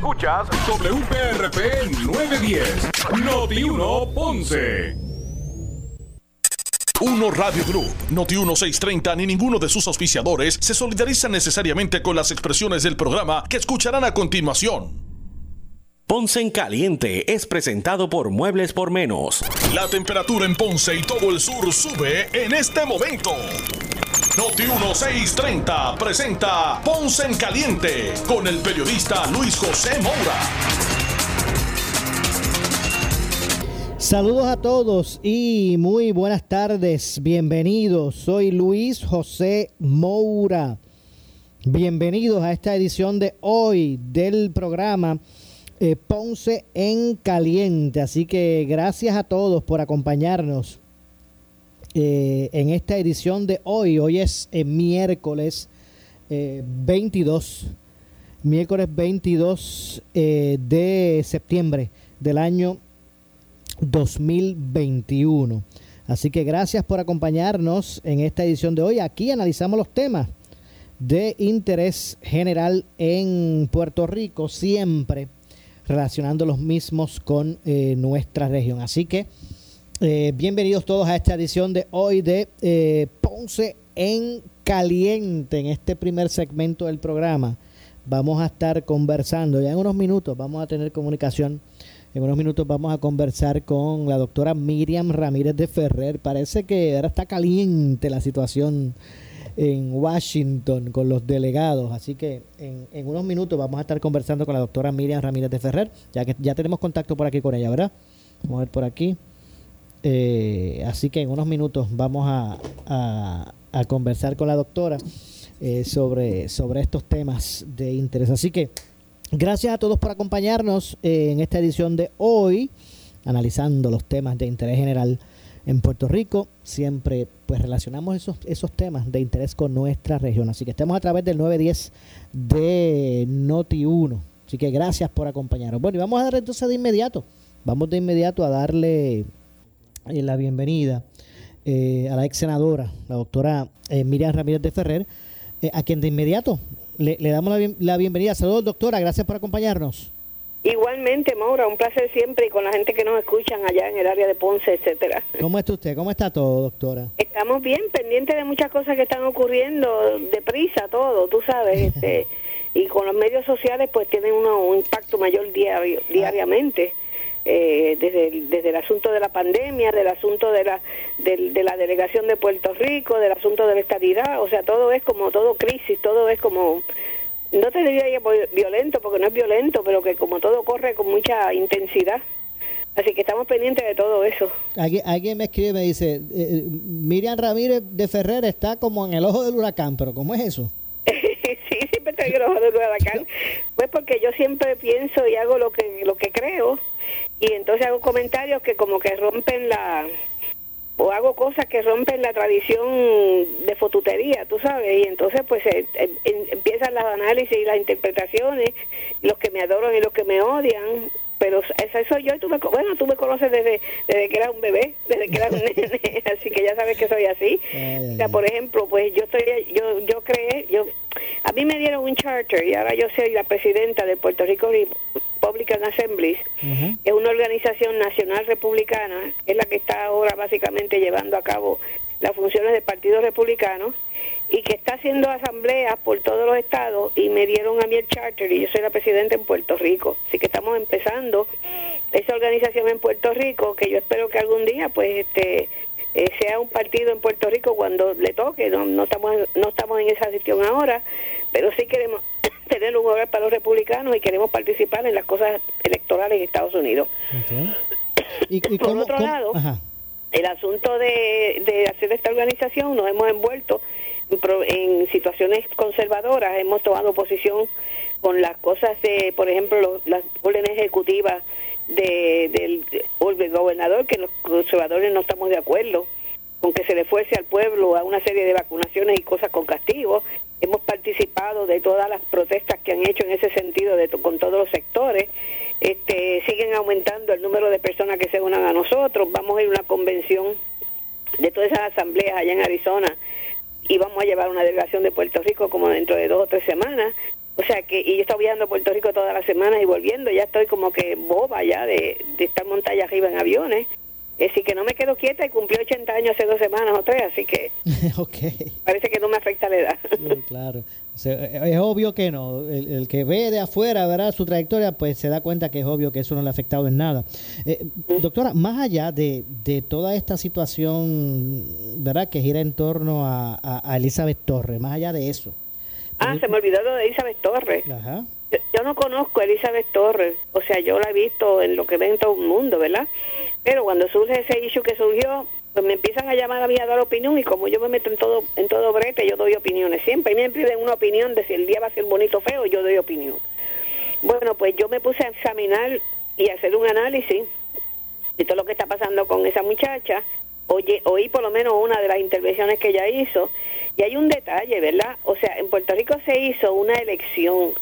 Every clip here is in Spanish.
Escuchas WPRP 910, Noti 1 Ponce. Uno Radio Group, Noti 1630 ni ninguno de sus auspiciadores se solidarizan necesariamente con las expresiones del programa que escucharán a continuación. Ponce en Caliente es presentado por Muebles por Menos. La temperatura en Ponce y todo el sur sube en este momento. Noti 1630 presenta Ponce en Caliente con el periodista Luis José Moura. Saludos a todos y muy buenas tardes. Bienvenidos. Soy Luis José Moura. Bienvenidos a esta edición de hoy del programa eh, Ponce en Caliente. Así que gracias a todos por acompañarnos eh, en esta edición de hoy. Hoy es eh, miércoles 22. Miércoles 22 de septiembre del año 2021. Así que gracias por acompañarnos en esta edición de hoy. Aquí analizamos los temas de interés general en Puerto Rico, siempre relacionando los mismos con eh, nuestra región. Así que eh, bienvenidos todos a esta edición de hoy de eh, Ponce en Caliente, en este primer segmento del programa. Vamos a estar conversando, ya en unos minutos vamos a tener comunicación en unos minutos vamos a conversar con la doctora Miriam Ramírez de Ferrer. Parece que ahora está caliente la situación en Washington con los delegados. Así que en, unos minutos vamos a estar conversando con la doctora Miriam Ramírez de Ferrer, ya que ya tenemos contacto por aquí con ella, ¿verdad? Vamos a ver por aquí. Eh, así que en unos minutos vamos a, conversar con la doctora eh, sobre, estos temas de interés. Así que Gracias a todos por acompañarnos eh, en esta edición de hoy, analizando los temas de interés general en Puerto Rico. Siempre pues relacionamos esos, temas de interés con nuestra región. Así que estamos a través del 910 de Noti 1. Así que gracias por acompañarnos. Bueno, y vamos a dar entonces de inmediato. Vamos de inmediato a darle eh, la bienvenida eh, a la ex senadora, la doctora Miriam Ramírez de Ferrer, a quien de inmediato le, damos la, bienvenida. Saludos, doctora. Gracias por acompañarnos. Igualmente, Maura, un placer siempre y con la gente que nos escuchan allá en el área de Ponce, etcétera. ¿Cómo está usted? ¿Cómo está todo, doctora? Estamos bien, pendientes de muchas cosas que están ocurriendo, deprisa todo, tú sabes, este, y con los medios sociales pues tienen un impacto mayor diario, diariamente eh, desde, el, desde el asunto de la pandemia, del asunto de la, de, la delegación de Puerto Rico, del asunto de la estabilidad, o sea, todo es como todo crisis, todo es como, no te diría violento, porque no es violento, pero que como todo corre con mucha intensidad. Así que estamos pendientes de todo eso. Alguien, me escribe me dice, eh, eh, Miriam Ramírez de Ferrer está como en el ojo del huracán, pero ¿cómo es eso? sí, siempre estoy en el ojo del huracán. Pues porque yo siempre pienso y hago lo que, lo que creo y entonces hago comentarios que como que rompen la o hago cosas que rompen la tradición de fotutería, tú sabes, y entonces pues eh, eh, empiezan los análisis y las interpretaciones, los que me adoran y los que me odian, pero eso soy yo y tú me, bueno, tú me conoces desde, desde que era un bebé, desde que era un nene, así que ya sabes que soy así. O sea, por ejemplo, pues yo estoy, yo, yo creé, yo, a mí me dieron un charter y ahora yo soy la presidenta de Puerto Rico Republican Assemblies, es una organización nacional republicana, es la que está ahora básicamente llevando a cabo las funciones del Partido Republicano y que está haciendo asambleas por todos los estados y me dieron a mí el charter y yo soy la presidenta en Puerto Rico. Así que estamos empezando esa organización en Puerto Rico que yo espero que algún día pues este eh, sea un partido en Puerto Rico cuando le toque. No, no estamos no estamos en esa gestión ahora, pero sí queremos tener un hogar para los republicanos y queremos participar en las cosas electorales en Estados Unidos. ¿Y, Por otro lado, el asunto de, de hacer esta organización nos hemos envuelto en, situaciones conservadoras, hemos tomado posición con las cosas de, por ejemplo, las órdenes ejecutivas de, del, gobernador, que los conservadores no estamos de acuerdo con que se le fuese al pueblo a una serie de vacunaciones y cosas con castigo. Hemos participado de todas las protestas que han hecho en ese sentido de, con todos los sectores. Este, siguen aumentando el número de personas que se unan a nosotros. Vamos a ir a una convención de todas esas asambleas allá en Arizona y vamos a llevar una delegación de Puerto Rico como dentro de dos o tres semanas. O sea que, y yo estaba viajando a Puerto Rico todas las semanas y volviendo, ya estoy como que boba ya de, de estar montada arriba en aviones. Es decir, que no me quedo quieta y cumplí 80 años hace dos semanas o tres, así que ok. parece que no me afecta la edad. claro. Es obvio que no. El, el que ve de afuera, ¿verdad? Su trayectoria, pues se da cuenta que es obvio que eso no le ha afectado en nada. Eh, doctora, más allá de, de toda esta situación, ¿verdad? Que gira en torno a, a- a Elizabeth Torres, más allá de eso. Ah, se me olvidó lo de Elizabeth Torres. Ajá. Yo, yo no conozco a Elizabeth Torres, o sea, yo la he visto en lo que ven todo el mundo, ¿verdad? Pero cuando surge ese issue que surgió, pues me empiezan a llamar a mí a dar opinión y como yo me meto en todo en todo brete, yo doy opiniones. Siempre me piden una opinión de si el día va a ser bonito o feo, yo doy opinión. Bueno, pues yo me puse a examinar y hacer un análisis de todo lo que está pasando con esa muchacha. Oye, oí por lo menos una de las intervenciones que ella hizo. Y hay un detalle, ¿verdad? O sea, en Puerto Rico se hizo una elección.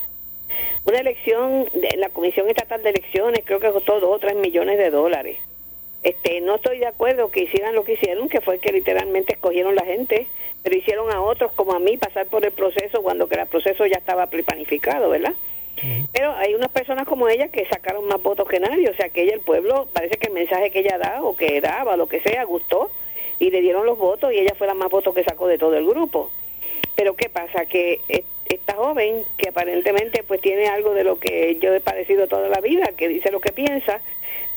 Una elección de la Comisión Estatal de Elecciones, creo que costó dos o tres millones de dólares. Este, no estoy de acuerdo que hicieran lo que hicieron, que fue que literalmente escogieron la gente, pero hicieron a otros como a mí pasar por el proceso cuando que el proceso ya estaba planificado, ¿verdad? Pero hay unas personas como ella que sacaron más votos que nadie, o sea que ella, el pueblo, parece que el mensaje que ella da o que daba, lo que sea, gustó y le dieron los votos y ella fue la más votos que sacó de todo el grupo. Pero ¿qué pasa? Que esta joven, que aparentemente pues tiene algo de lo que yo he padecido toda la vida, que dice lo que piensa,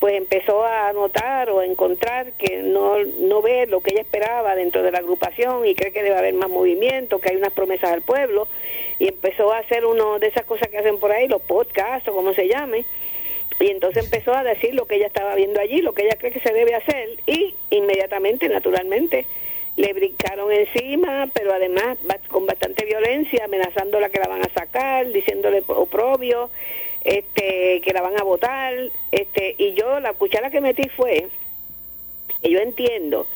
pues empezó a notar o a encontrar que no, no ve lo que ella esperaba dentro de la agrupación y cree que debe haber más movimiento, que hay unas promesas al pueblo, y empezó a hacer uno de esas cosas que hacen por ahí, los podcasts o como se llame, y entonces empezó a decir lo que ella estaba viendo allí, lo que ella cree que se debe hacer, y inmediatamente, naturalmente, le brincaron encima, pero además con bastante violencia, amenazándola que la van a sacar, diciéndole oprobio, este, que la van a votar, este, y yo la cuchara que metí fue que yo entiendo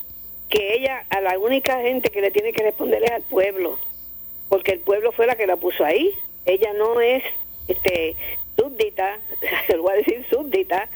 que ella a la única gente que le tiene que responder es al pueblo, porque el pueblo fue la que la puso ahí. Ella no es este súbdita, se lo voy a decir súbdita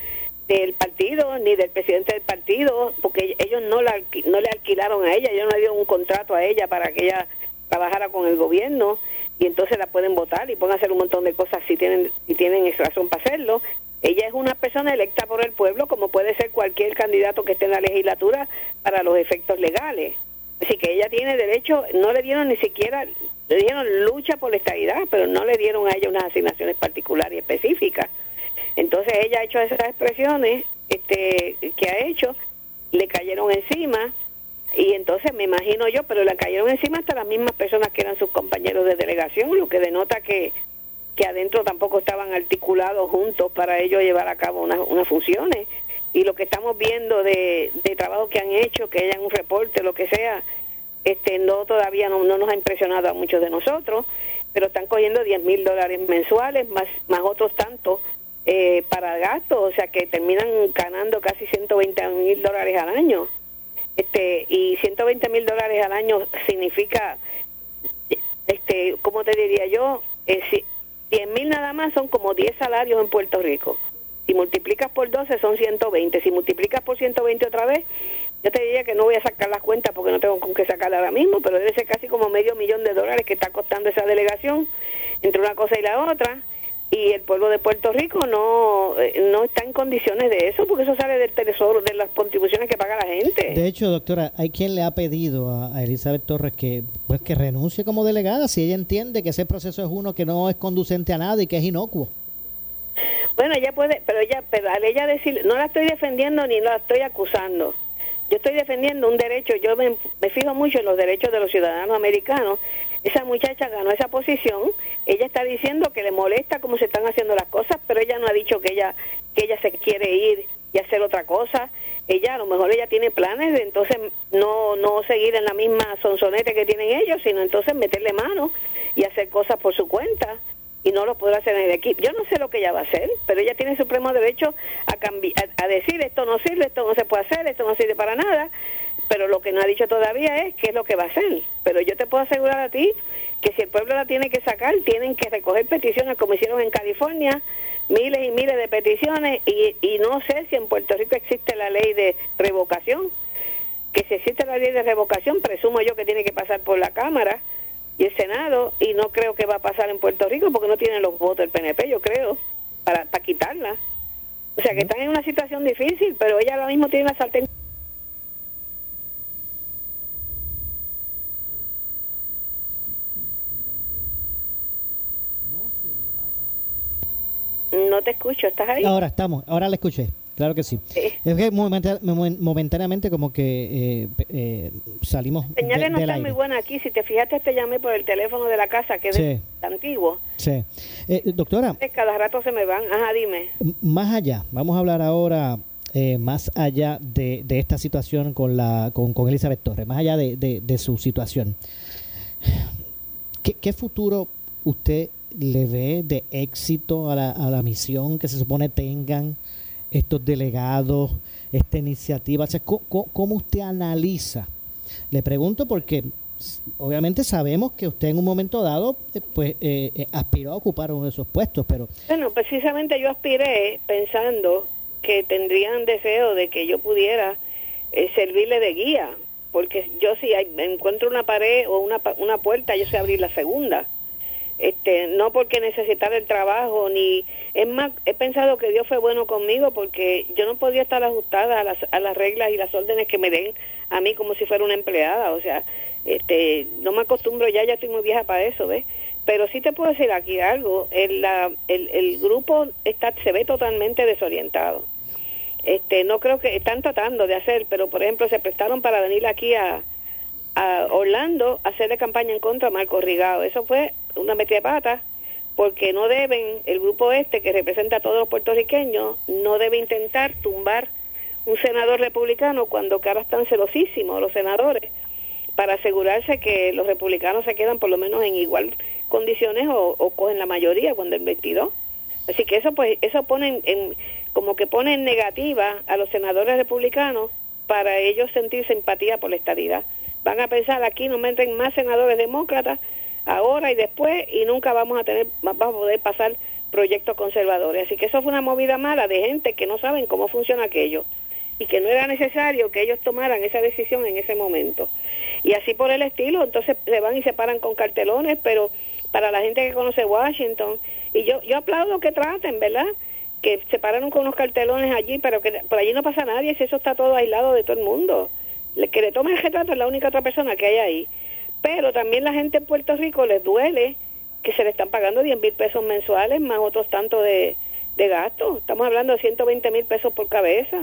del partido ni del presidente del partido, porque ellos no la no le alquilaron a ella, ellos no le dieron un contrato a ella para que ella trabajara con el gobierno y entonces la pueden votar y pueden hacer un montón de cosas si tienen si tienen razón para hacerlo. Ella es una persona electa por el pueblo como puede ser cualquier candidato que esté en la legislatura para los efectos legales. Así que ella tiene derecho, no le dieron ni siquiera, le dieron lucha por la estabilidad, pero no le dieron a ella unas asignaciones particulares y específicas. Entonces ella ha hecho esas expresiones este, que ha hecho, le cayeron encima y entonces me imagino yo, pero le cayeron encima hasta las mismas personas que eran sus compañeros de delegación, lo que denota que, que adentro tampoco estaban articulados juntos para ellos llevar a cabo unas, unas funciones. Y lo que estamos viendo de, de trabajo que han hecho, que hayan un reporte, lo que sea, este no todavía no, no nos ha impresionado a muchos de nosotros, pero están cogiendo 10 mil dólares mensuales, más, más otros tantos eh, para gastos, o sea que terminan ganando casi 120 mil dólares al año. Este, y 120 mil dólares al año significa, este, ¿cómo te diría yo? Eh, si, 10 mil nada más son como 10 salarios en Puerto Rico. Si multiplicas por 12 son 120. Si multiplicas por 120 otra vez, yo te diría que no voy a sacar las cuentas porque no tengo con qué sacarla ahora mismo, pero debe ser casi como medio millón de dólares que está costando esa delegación entre una cosa y la otra. Y el pueblo de Puerto Rico no, eh, no está en condiciones de eso porque eso sale del tesoro, de las contribuciones que paga la gente. De hecho, doctora, hay quien le ha pedido a, a Elizabeth Torres que pues que renuncie como delegada si ella entiende que ese proceso es uno que no es conducente a nada y que es inocuo. Bueno, ella puede, pero ella, pero al ella decir, no la estoy defendiendo ni la estoy acusando. Yo estoy defendiendo un derecho, yo me, me fijo mucho en los derechos de los ciudadanos americanos. Esa muchacha ganó esa posición, ella está diciendo que le molesta cómo se están haciendo las cosas, pero ella no ha dicho que ella que ella se quiere ir y hacer otra cosa. Ella a lo mejor ella tiene planes de entonces no no seguir en la misma sonsonete que tienen ellos, sino entonces meterle mano y hacer cosas por su cuenta y no lo podrá hacer en el equipo. Yo no sé lo que ella va a hacer, pero ella tiene supremo derecho a, cambi- a, a decir esto no sirve, esto no se puede hacer, esto no sirve para nada, pero lo que no ha dicho todavía es qué es lo que va a hacer. Pero yo te puedo asegurar a ti que si el pueblo la tiene que sacar, tienen que recoger peticiones como hicieron en California, miles y miles de peticiones, y, y no sé si en Puerto Rico existe la ley de revocación, que si existe la ley de revocación, presumo yo que tiene que pasar por la Cámara, y el Senado, y no creo que va a pasar en Puerto Rico porque no tienen los votos del PNP, yo creo, para, para quitarla. O sea que están en una situación difícil, pero ella ahora mismo tiene la sartén. No te escucho, ¿estás ahí? Ahora estamos, ahora la escuché. Claro que sí. Es que momentáneamente como que eh, eh, salimos La señal no está muy buena aquí. Si te fijaste, te llamé por el teléfono de la casa, que es antiguo. Sí. Eh, doctora. Cada rato se me van. Ajá, dime. Más allá, vamos a hablar ahora más allá de, esta situación con, la, con, con Elizabeth Torres, más allá de, de su situación. ¿Qué, ¿Qué futuro usted le ve de éxito a la, a la misión que se supone tengan? estos delegados, esta iniciativa? ¿cómo, usted analiza? Le pregunto porque obviamente sabemos que usted en un momento dado eh, pues eh, eh, aspiró a ocupar uno de esos puestos, pero... Bueno, precisamente yo aspiré pensando que tendrían deseo de que yo pudiera servirle de guía, porque yo si encuentro una pared o una, una puerta, yo sé abrir la segunda este no porque necesitar el trabajo ni es más he pensado que Dios fue bueno conmigo porque yo no podía estar ajustada a las, a las reglas y las órdenes que me den a mí como si fuera una empleada o sea este no me acostumbro ya ya estoy muy vieja para eso ves pero sí te puedo decir aquí algo el, la, el, el grupo está se ve totalmente desorientado este no creo que están tratando de hacer pero por ejemplo se prestaron para venir aquí a a Orlando a hacerle campaña en contra a Marco Rigado. Eso fue una metida de pata porque no deben, el grupo este que representa a todos los puertorriqueños, no debe intentar tumbar un senador republicano cuando ahora están celosísimos los senadores para asegurarse que los republicanos se quedan por lo menos en igual condiciones o, cogen la mayoría cuando el 22. Así que eso pues eso pone en, como que pone en negativa a los senadores republicanos para ellos sentir simpatía por la estadidad. Van a pensar aquí no meten más senadores demócratas ahora y después y nunca vamos a tener vamos a poder pasar proyectos conservadores. Así que eso fue una movida mala de gente que no saben cómo funciona aquello y que no era necesario que ellos tomaran esa decisión en ese momento. Y así por el estilo, entonces se van y se paran con cartelones, pero para la gente que conoce Washington, y yo yo aplaudo que traten, ¿verdad? Que se pararon con unos cartelones allí, pero que por allí no pasa nadie, si eso está todo aislado de todo el mundo. Que le tomen el retrato es la única otra persona que hay ahí. Pero también la gente en Puerto Rico les duele que se le están pagando 10 mil pesos mensuales más otros tantos de, de gasto. Estamos hablando de 120 mil pesos por cabeza.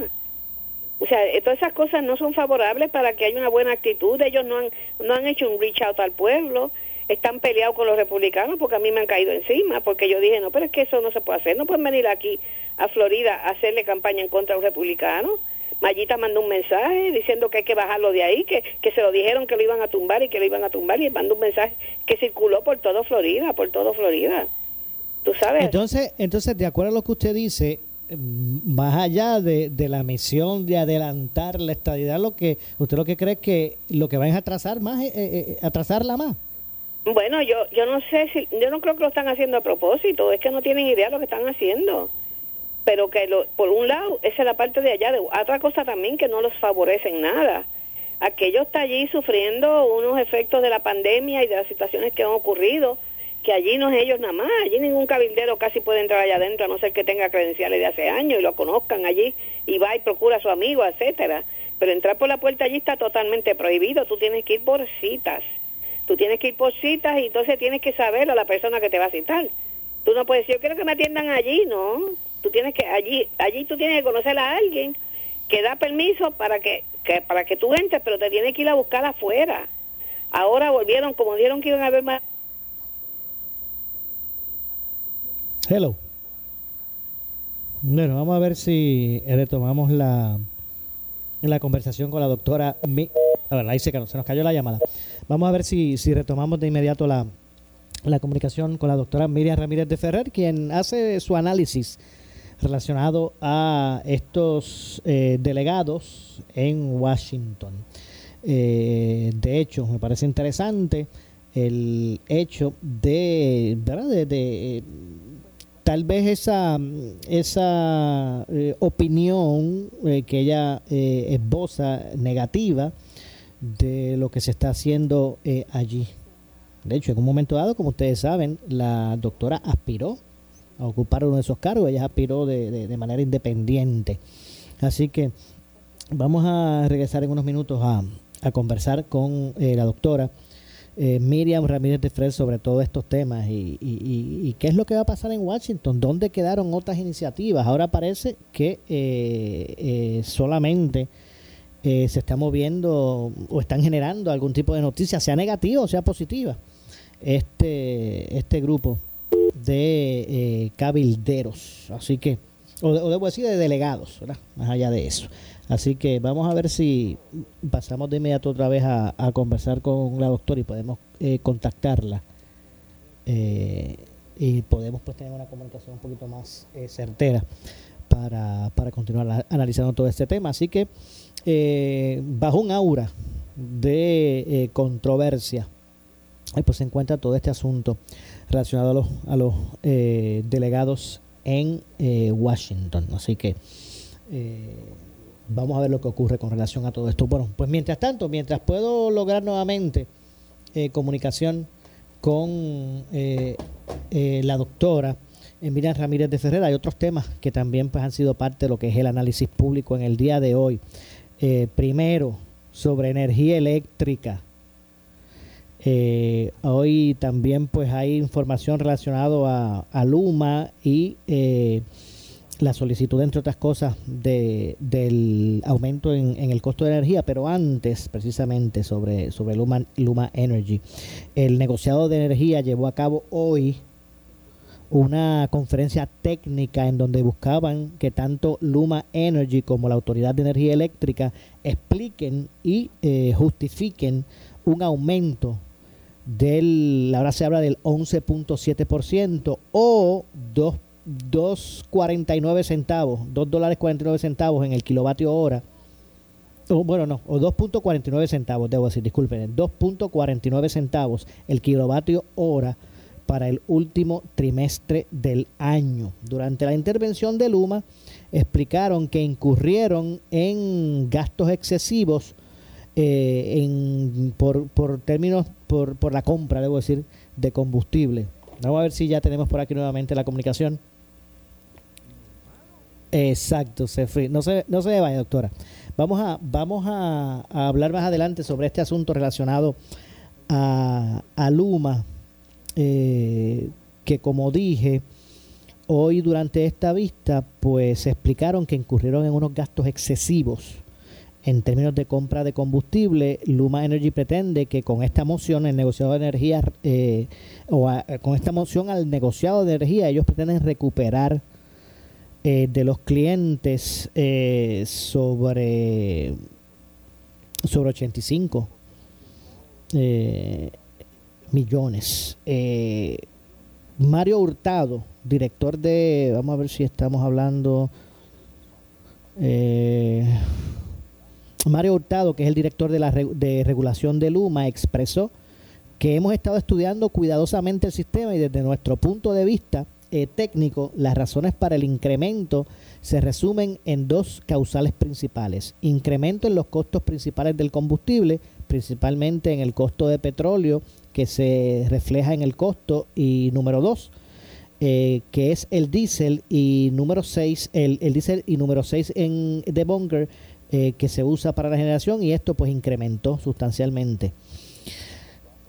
O sea, eh, todas esas cosas no son favorables para que haya una buena actitud. Ellos no han, no han hecho un reach out al pueblo. Están peleados con los republicanos porque a mí me han caído encima. Porque yo dije, no, pero es que eso no se puede hacer. No pueden venir aquí a Florida a hacerle campaña en contra de un republicano. Mayita mandó un mensaje diciendo que hay que bajarlo de ahí, que, que se lo dijeron que lo iban a tumbar y que lo iban a tumbar y mandó un mensaje que circuló por todo Florida, por todo Florida. ¿Tú sabes? Entonces, entonces de acuerdo a lo que usted dice, más allá de, de la misión de adelantar la estadidad, lo que usted lo que cree que lo que va a atrasar más, eh, eh, eh, atrasarla más. Bueno, yo yo no sé si yo no creo que lo están haciendo a propósito, es que no tienen idea de lo que están haciendo pero que lo, por un lado, esa es la parte de allá, de otra cosa también que no los favorece en nada. Aquello está allí sufriendo unos efectos de la pandemia y de las situaciones que han ocurrido, que allí no es ellos nada más, allí ningún cabildero casi puede entrar allá adentro, a no ser que tenga credenciales de hace años y lo conozcan allí y va y procura a su amigo, etcétera. Pero entrar por la puerta allí está totalmente prohibido, tú tienes que ir por citas. Tú tienes que ir por citas y entonces tienes que saber a la persona que te va a citar. Tú no puedes decir, yo quiero que me atiendan allí, no. Tú tienes que, allí, allí tú tienes que conocer a alguien que da permiso para que, para que tú entres, pero te tienes que ir a buscar afuera. Ahora volvieron, como dijeron que iban a haber más. Hello. Bueno, vamos a ver si retomamos la, la conversación con la doctora. Mi, a ver, ahí se, se nos cayó la llamada. Vamos a ver si, si retomamos de inmediato la, la comunicación con la doctora Miriam Ramírez de Ferrer, quien hace su análisis relacionado a estos eh, delegados en Washington. Eh, de hecho, me parece interesante el hecho de, ¿verdad? de, tal vez esa, esa eh, opinión que ella esboza negativa de lo que se está haciendo allí. De hecho, en un momento dado, como ustedes saben, la doctora aspiró a ocupar uno de esos cargos, ella aspiró de, de, manera independiente. Así que vamos a regresar en unos minutos a, a conversar con eh, la doctora eh, Miriam Ramírez de Fred sobre todos estos temas y, y, qué es lo que va a pasar en Washington, dónde quedaron otras iniciativas. Ahora parece que eh, solamente se está moviendo o están generando algún tipo de noticia, sea negativa o sea positiva, este, este grupo de cabilderos. Así que, o, o, debo decir de delegados, ¿verdad? más allá de eso. Así que vamos a ver si pasamos de inmediato otra vez a, conversar con la doctora y podemos eh, contactarla. Eh, y podemos pues tener una comunicación un poquito más eh, certera para, para continuar analizando todo este tema. Así que bajo un aura de controversia, pues se encuentra todo este asunto relacionado a los, a los delegados en Washington. Así que vamos a ver lo que ocurre con relación a todo esto. Bueno, pues mientras tanto, mientras puedo lograr nuevamente eh, comunicación con eh, eh, la doctora Miriam Ramírez de Ferrer, hay otros temas que también pues, han sido parte de lo que es el análisis público en el día de hoy. primero, sobre energía eléctrica. Hoy también pues hay información relacionada a, Luma y la solicitud, entre otras cosas, de, del aumento en, el costo de energía, pero antes, precisamente, sobre, sobre Luma, Luma Energy. El negociado de energía llevó a cabo hoy una conferencia técnica en donde buscaban que tanto Luma Energy como la Autoridad de Energía Eléctrica expliquen y eh, justifiquen un aumento del, ahora se habla del 11.7% o 2 2.49 centavos, 2 dólares 49 centavos en el kilovatio hora. O, bueno, no, o 2.49 centavos, debo decir, disculpen, 2.49 centavos el kilovatio hora para el último trimestre del año. Durante la intervención de Luma explicaron que incurrieron en gastos excesivos eh, en, por, por términos, por, por la compra, debo decir, de combustible. Vamos a ver si ya tenemos por aquí nuevamente la comunicación. Exacto, se. No se, no se vaya, doctora. Vamos a, vamos a, hablar más adelante sobre este asunto relacionado a, a Luma, eh, que como dije, hoy durante esta vista, pues se explicaron que incurrieron en unos gastos excesivos en términos de compra de combustible. Luma Energy pretende que con esta moción, el negociado de energía, eh, o con esta moción al negociado de energía, ellos pretenden recuperar eh, de los clientes eh, sobre, sobre 85 eh, millones. Mario Hurtado, director de, vamos a ver si estamos hablando, Mario Hurtado, que es el director de la de regulación de Luma, expresó que hemos estado estudiando cuidadosamente el sistema y desde nuestro punto de vista, eh, técnico, las razones para el incremento se resumen en dos causales principales. Incremento en los costos principales del combustible, principalmente en el costo de petróleo, que se refleja en el costo, y número dos, eh, que es el diésel, y número seis, el, el diésel y número seis en de bunker, eh, que se usa para la generación, y esto pues incrementó sustancialmente.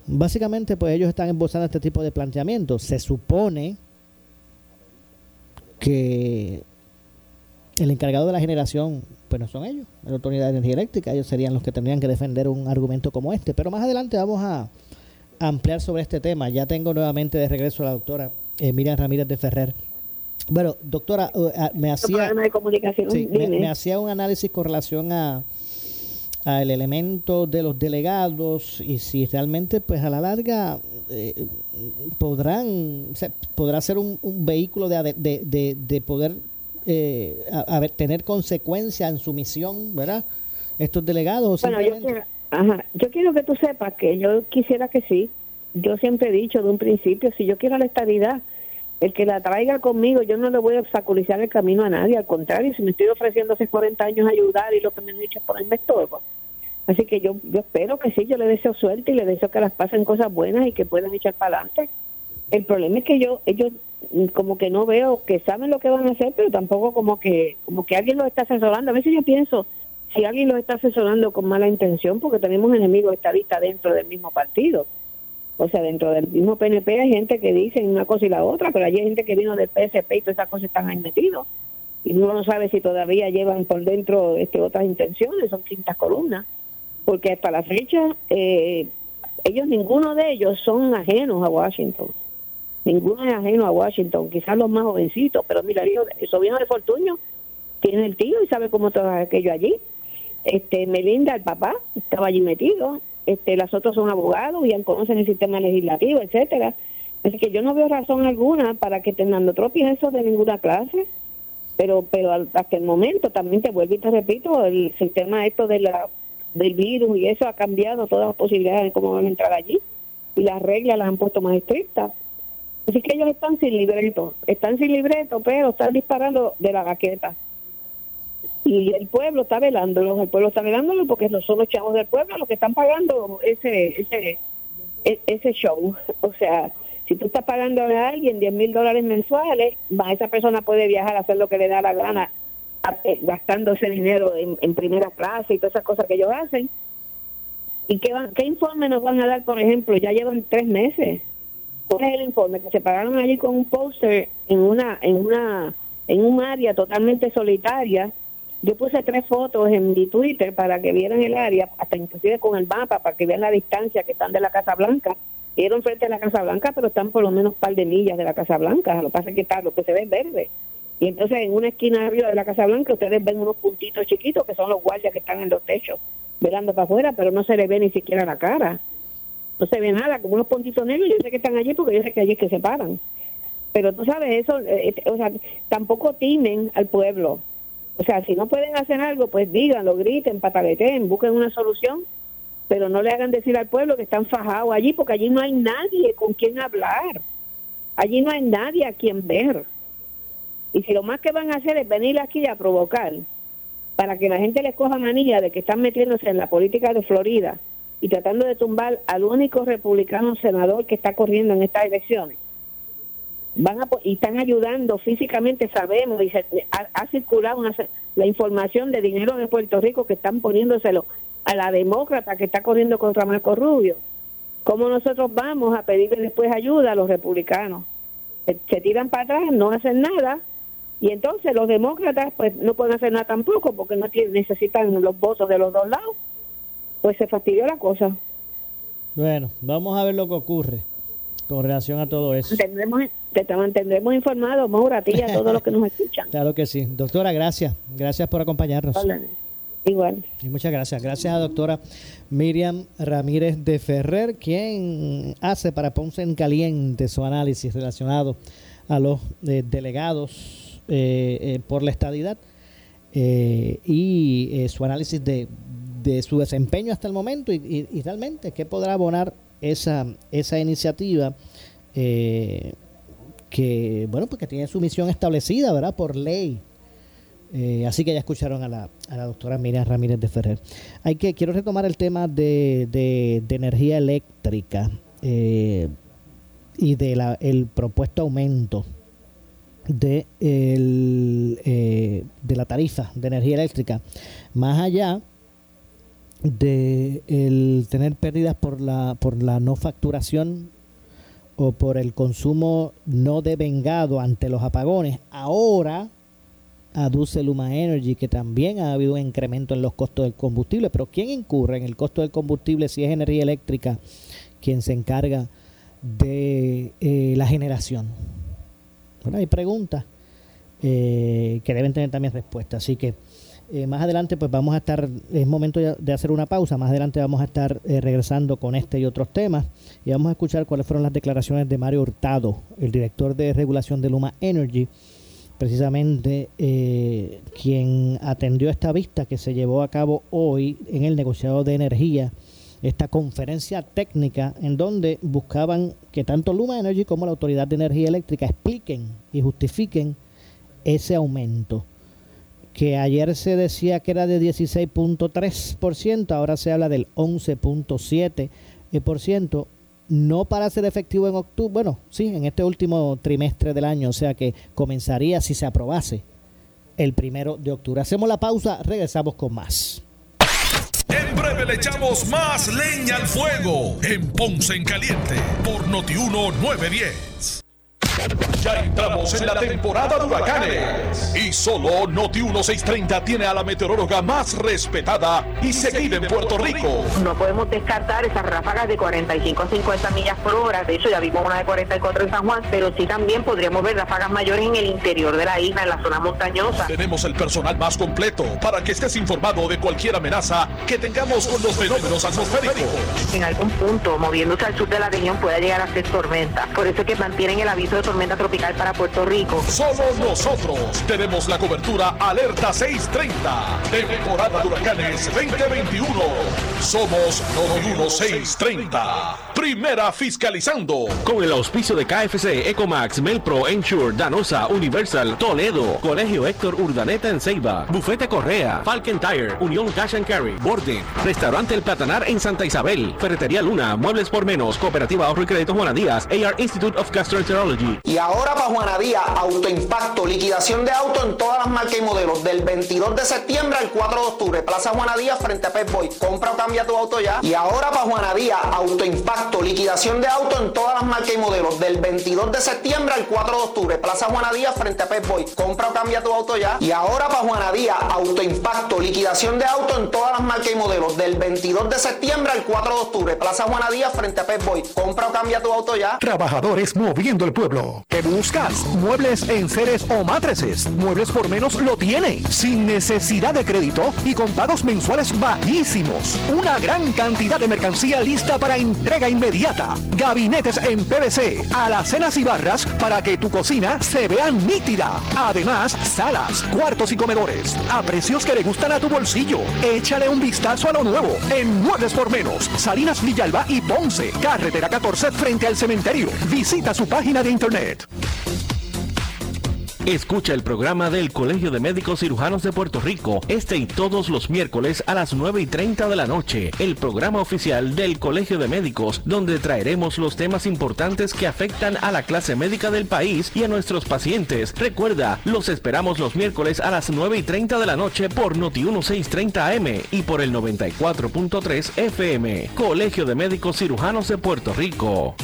Básicamente, pues ellos están embolsando este tipo de planteamientos. Se supone que el encargado de la generación, pues no son ellos, la Autoridad de Energía Eléctrica, ellos serían los que tendrían que defender un argumento como este. Pero más adelante vamos a ampliar sobre este tema. Ya tengo nuevamente de regreso a la doctora eh, Miriam Ramírez de Ferrer. Bueno, doctora, uh, ah, me hacía, me hacía un análisis con relación a al elemento de los delegados y si realmente pues a la larga eh, podrán podrá ser un, vehículo de, de, de, poder eh, a, tener consecuencia en su misión verdad estos delegados bueno, yo, quiero, yo quiero que tú sepas que yo quisiera que sí. Yo siempre he dicho de un principio si yo quiero la estabilidad el que la traiga conmigo, yo no le voy a obstaculizar el camino a nadie, al contrario, si me estoy ofreciendo hace 40 años ayudar y lo que me han dicho es ponerme estorbo, Así que yo, yo espero que sí, yo le deseo suerte y le deseo que las pasen cosas buenas y que puedan echar para adelante. El problema es que yo, ellos mm, como que no veo que saben lo que van a hacer, pero tampoco como que, como que alguien los está asesorando. A veces yo pienso, si alguien los está asesorando con mala intención, porque tenemos enemigos estadistas dentro del mismo partido. O sea, dentro del mismo PNP hay gente que dice una cosa y la otra, pero hay gente que vino del PSP y todas esas cosas están ahí metidos. Y uno no sabe si todavía llevan por dentro este, otras intenciones, son quintas columnas. Porque hasta la fecha, eh, ellos, ninguno de ellos son ajenos a Washington. Ninguno es ajeno a Washington, quizás los más jovencitos, pero mira, el, hijo, de Fortuño tiene el tío y sabe cómo todo aquello allí. Este, Melinda, el papá, estaba allí metido este, las otras son abogados y conocen el sistema legislativo, etcétera. Así que yo no veo razón alguna para que dando eso de ninguna clase, pero pero hasta el momento también te vuelvo y te repito, el sistema esto de la del virus y eso ha cambiado todas las posibilidades de cómo van a entrar allí y las reglas las han puesto más estrictas. Así que ellos están sin libreto, están sin libreto, pero están disparando de la gaqueta y el pueblo está velándolo, el pueblo está velándolo porque no son los chavos del pueblo los que están pagando ese, ese, e, ese show. O sea, si tú estás pagando a alguien 10 mil dólares mensuales, esa persona puede viajar a hacer lo que le da la gana, eh, gastando ese dinero en, primera clase y todas esas cosas que ellos hacen. ¿Y qué, qué informe nos van a dar, por ejemplo? Ya llevan tres meses. ¿Cuál es el informe? Que se pagaron allí con un póster en una, en una, en un área totalmente solitaria yo puse tres fotos en mi Twitter para que vieran el área, hasta inclusive con el mapa, para que vean la distancia que están de la Casa Blanca. Dieron frente a la Casa Blanca, pero están por lo menos un par de millas de la Casa Blanca. Lo que pasa es que está, lo que se ve es verde. Y entonces en una esquina arriba de la Casa Blanca ustedes ven unos puntitos chiquitos que son los guardias que están en los techos, mirando para afuera, pero no se le ve ni siquiera la cara. No se ve nada, como unos puntitos negros. Yo sé que están allí porque yo sé que allí es que se paran. Pero tú sabes, eso, eh, eh, o sea, tampoco timen al pueblo o sea, si no pueden hacer algo, pues díganlo, griten, pataleten, busquen una solución, pero no le hagan decir al pueblo que están fajados allí, porque allí no hay nadie con quien hablar. Allí no hay nadie a quien ver. Y si lo más que van a hacer es venir aquí a provocar, para que la gente les coja manía de que están metiéndose en la política de Florida y tratando de tumbar al único republicano senador que está corriendo en estas elecciones, van a, y están ayudando físicamente, sabemos, y ha, circulado la información de dinero de Puerto Rico que están poniéndoselo a la demócrata que está corriendo contra Marco Rubio. ¿Cómo nosotros vamos a pedirle después ayuda a los republicanos? Se, tiran para atrás, no hacen nada, y entonces los demócratas pues no pueden hacer nada tampoco porque no tienen, necesitan los votos de los dos lados. Pues se fastidió la cosa. Bueno, vamos a ver lo que ocurre con relación a todo eso. Tendremos, te mantendremos informados, Maura, a ti y a todos los que nos escuchan. Claro que sí. Doctora, gracias. Gracias por acompañarnos. Igual. Y muchas gracias. Gracias a doctora Miriam Ramírez de Ferrer, quien hace para Ponce en Caliente su análisis relacionado a los eh, delegados eh, eh, por la estadidad y su análisis de, de, su desempeño hasta el momento y, y, realmente qué podrá abonar esa, esa iniciativa que, bueno, porque tiene su misión establecida, ¿verdad? Por ley. Eh, así que ya escucharon a la, a la doctora Miriam Ramírez de Ferrer. Hay que, quiero retomar el tema de, de, energía eléctrica eh, y de la, el propuesto aumento de, el, eh, de la tarifa de energía eléctrica. Más allá de el tener pérdidas por la, por la no facturación o por el consumo no devengado ante los apagones, ahora aduce Luma Energy que también ha habido un incremento en los costos del combustible. Pero ¿quién incurre en el costo del combustible si es energía eléctrica quien se encarga de eh, la generación? Bueno, hay preguntas eh, que deben tener también respuesta. Así que eh, más adelante pues vamos a estar, es momento de hacer una pausa, más adelante vamos a estar eh, regresando con este y otros temas. Y vamos a escuchar cuáles fueron las declaraciones de Mario Hurtado, el director de regulación de Luma Energy, precisamente eh, quien atendió esta vista que se llevó a cabo hoy en el negociado de energía, esta conferencia técnica en donde buscaban que tanto Luma Energy como la Autoridad de Energía Eléctrica expliquen y justifiquen ese aumento que ayer se decía que era de 16.3%, ahora se habla del 11.7%, no para ser efectivo en octubre, bueno, sí, en este último trimestre del año, o sea que comenzaría si se aprobase el primero de octubre. Hacemos la pausa, regresamos con más. En breve le echamos más leña al fuego en Ponce en Caliente por Notiuno 910. Ya entramos en la temporada de huracanes y solo Noti 1630 tiene a la meteoróloga más respetada y seguida en Puerto Rico. No podemos descartar esas ráfagas de 45 a 50 millas por hora. De hecho, ya vimos una de 44 en San Juan, pero sí también podríamos ver ráfagas mayores en el interior de la isla, en la zona montañosa. Tenemos el personal más completo para que estés informado de cualquier amenaza que tengamos con los fenómenos atmosféricos. En algún punto, moviéndose al sur de la región, puede llegar a ser tormenta. Por eso es que mantienen el aviso de tormenta tropical para Puerto Rico. Solo nosotros tenemos la cobertura Alerta 630, temporada de huracanes 2021. Somos Noti 1630, primera fiscalizando. Con el auspicio de KFC, Ecomax, Melpro, Ensure, Danosa, Universal, Toledo, Colegio Héctor Urdaneta en Ceiba, Bufete Correa, Falcon Tire, Unión Cash and Carry, Borden, Restaurante El Platanar en Santa Isabel, Ferretería Luna, Muebles por Menos, Cooperativa Ahorro y Crédito Juana Díaz, AR Institute of Gastroenterology. Y ahora para Juana Díaz, autoimpacto, liquidación de auto en todas las marcas y modelos, del 22 de septiembre al 4 de octubre, Plaza Juana Díaz frente a Pep Boy. Compra o cambia tu auto ya. Y ahora para Juana Díaz, autoimpacto, liquidación de auto en todas las marcas y modelos, del 22 de septiembre al 4 de octubre, Plaza Juana Díaz frente a Pep Boy. Compra o cambia tu auto ya. Y ahora para Juana Díaz, autoimpacto, liquidación de auto en todas las marcas y modelos, del 22 de septiembre al 4 de octubre, Plaza Juana Díaz frente a Pep Boy. Compra o cambia tu auto ya. Trabajadores moviendo el pueblo. ¿Qué buscas? Muebles en seres o matrices. Muebles por menos lo tiene. Sin necesidad de crédito y con pagos mensuales bajísimos. Una gran cantidad de mercancía lista para entrega inmediata. Gabinetes en PVC, alacenas y barras para que tu cocina se vea nítida. Además, salas, cuartos y comedores. A precios que le gustan a tu bolsillo. Échale un vistazo a lo nuevo en Muebles por Menos. Salinas Villalba y Ponce. Carretera 14 frente al cementerio. Visita su página de internet. Escucha el programa del Colegio de Médicos Cirujanos de Puerto Rico este y todos los miércoles a las 9 y 30 de la noche. El programa oficial del Colegio de Médicos, donde traeremos los temas importantes que afectan a la clase médica del país y a nuestros pacientes. Recuerda, los esperamos los miércoles a las 9 y 30 de la noche por Noti 1630 AM y por el 94.3 FM. Colegio de Médicos Cirujanos de Puerto Rico.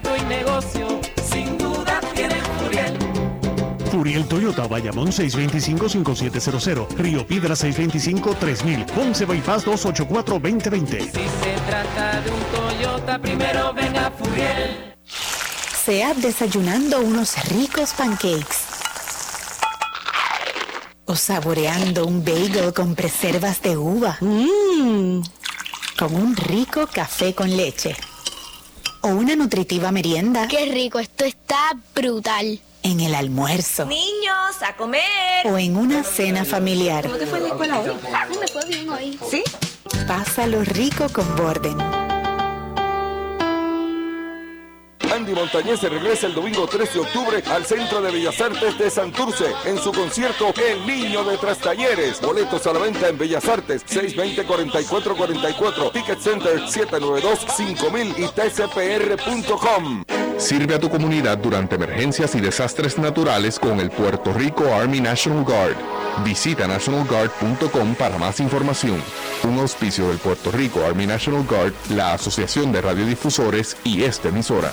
Trato y negocio, sin duda tiene Furiel. Furiel Toyota, Bayamón 625-5700, Río Piedra 625-3000, Ponce Bypass 284-2020. Si se trata de un Toyota, primero ven a Furiel. sea desayunando unos ricos pancakes o saboreando un bagel con preservas de uva, Mmm. con un rico café con leche o una nutritiva merienda Qué rico, esto está brutal. en el almuerzo Niños, a comer. o en una cena familiar. ¿Cómo te fue en la escuela hoy? Me fue bien hoy. ¿Sí? Pásalo rico con Borden. Andy Montañez regresa el domingo 13 de octubre al Centro de Bellas Artes de Santurce en su concierto El Niño de Trastalleres. Boletos a la venta en Bellas Artes 620-4444, Ticket Center 792-5000 y tcpr.com. Sirve a tu comunidad durante emergencias y desastres naturales con el Puerto Rico Army National Guard. Visita nationalguard.com para más información. Un auspicio del Puerto Rico Army National Guard, la Asociación de Radiodifusores y esta emisora.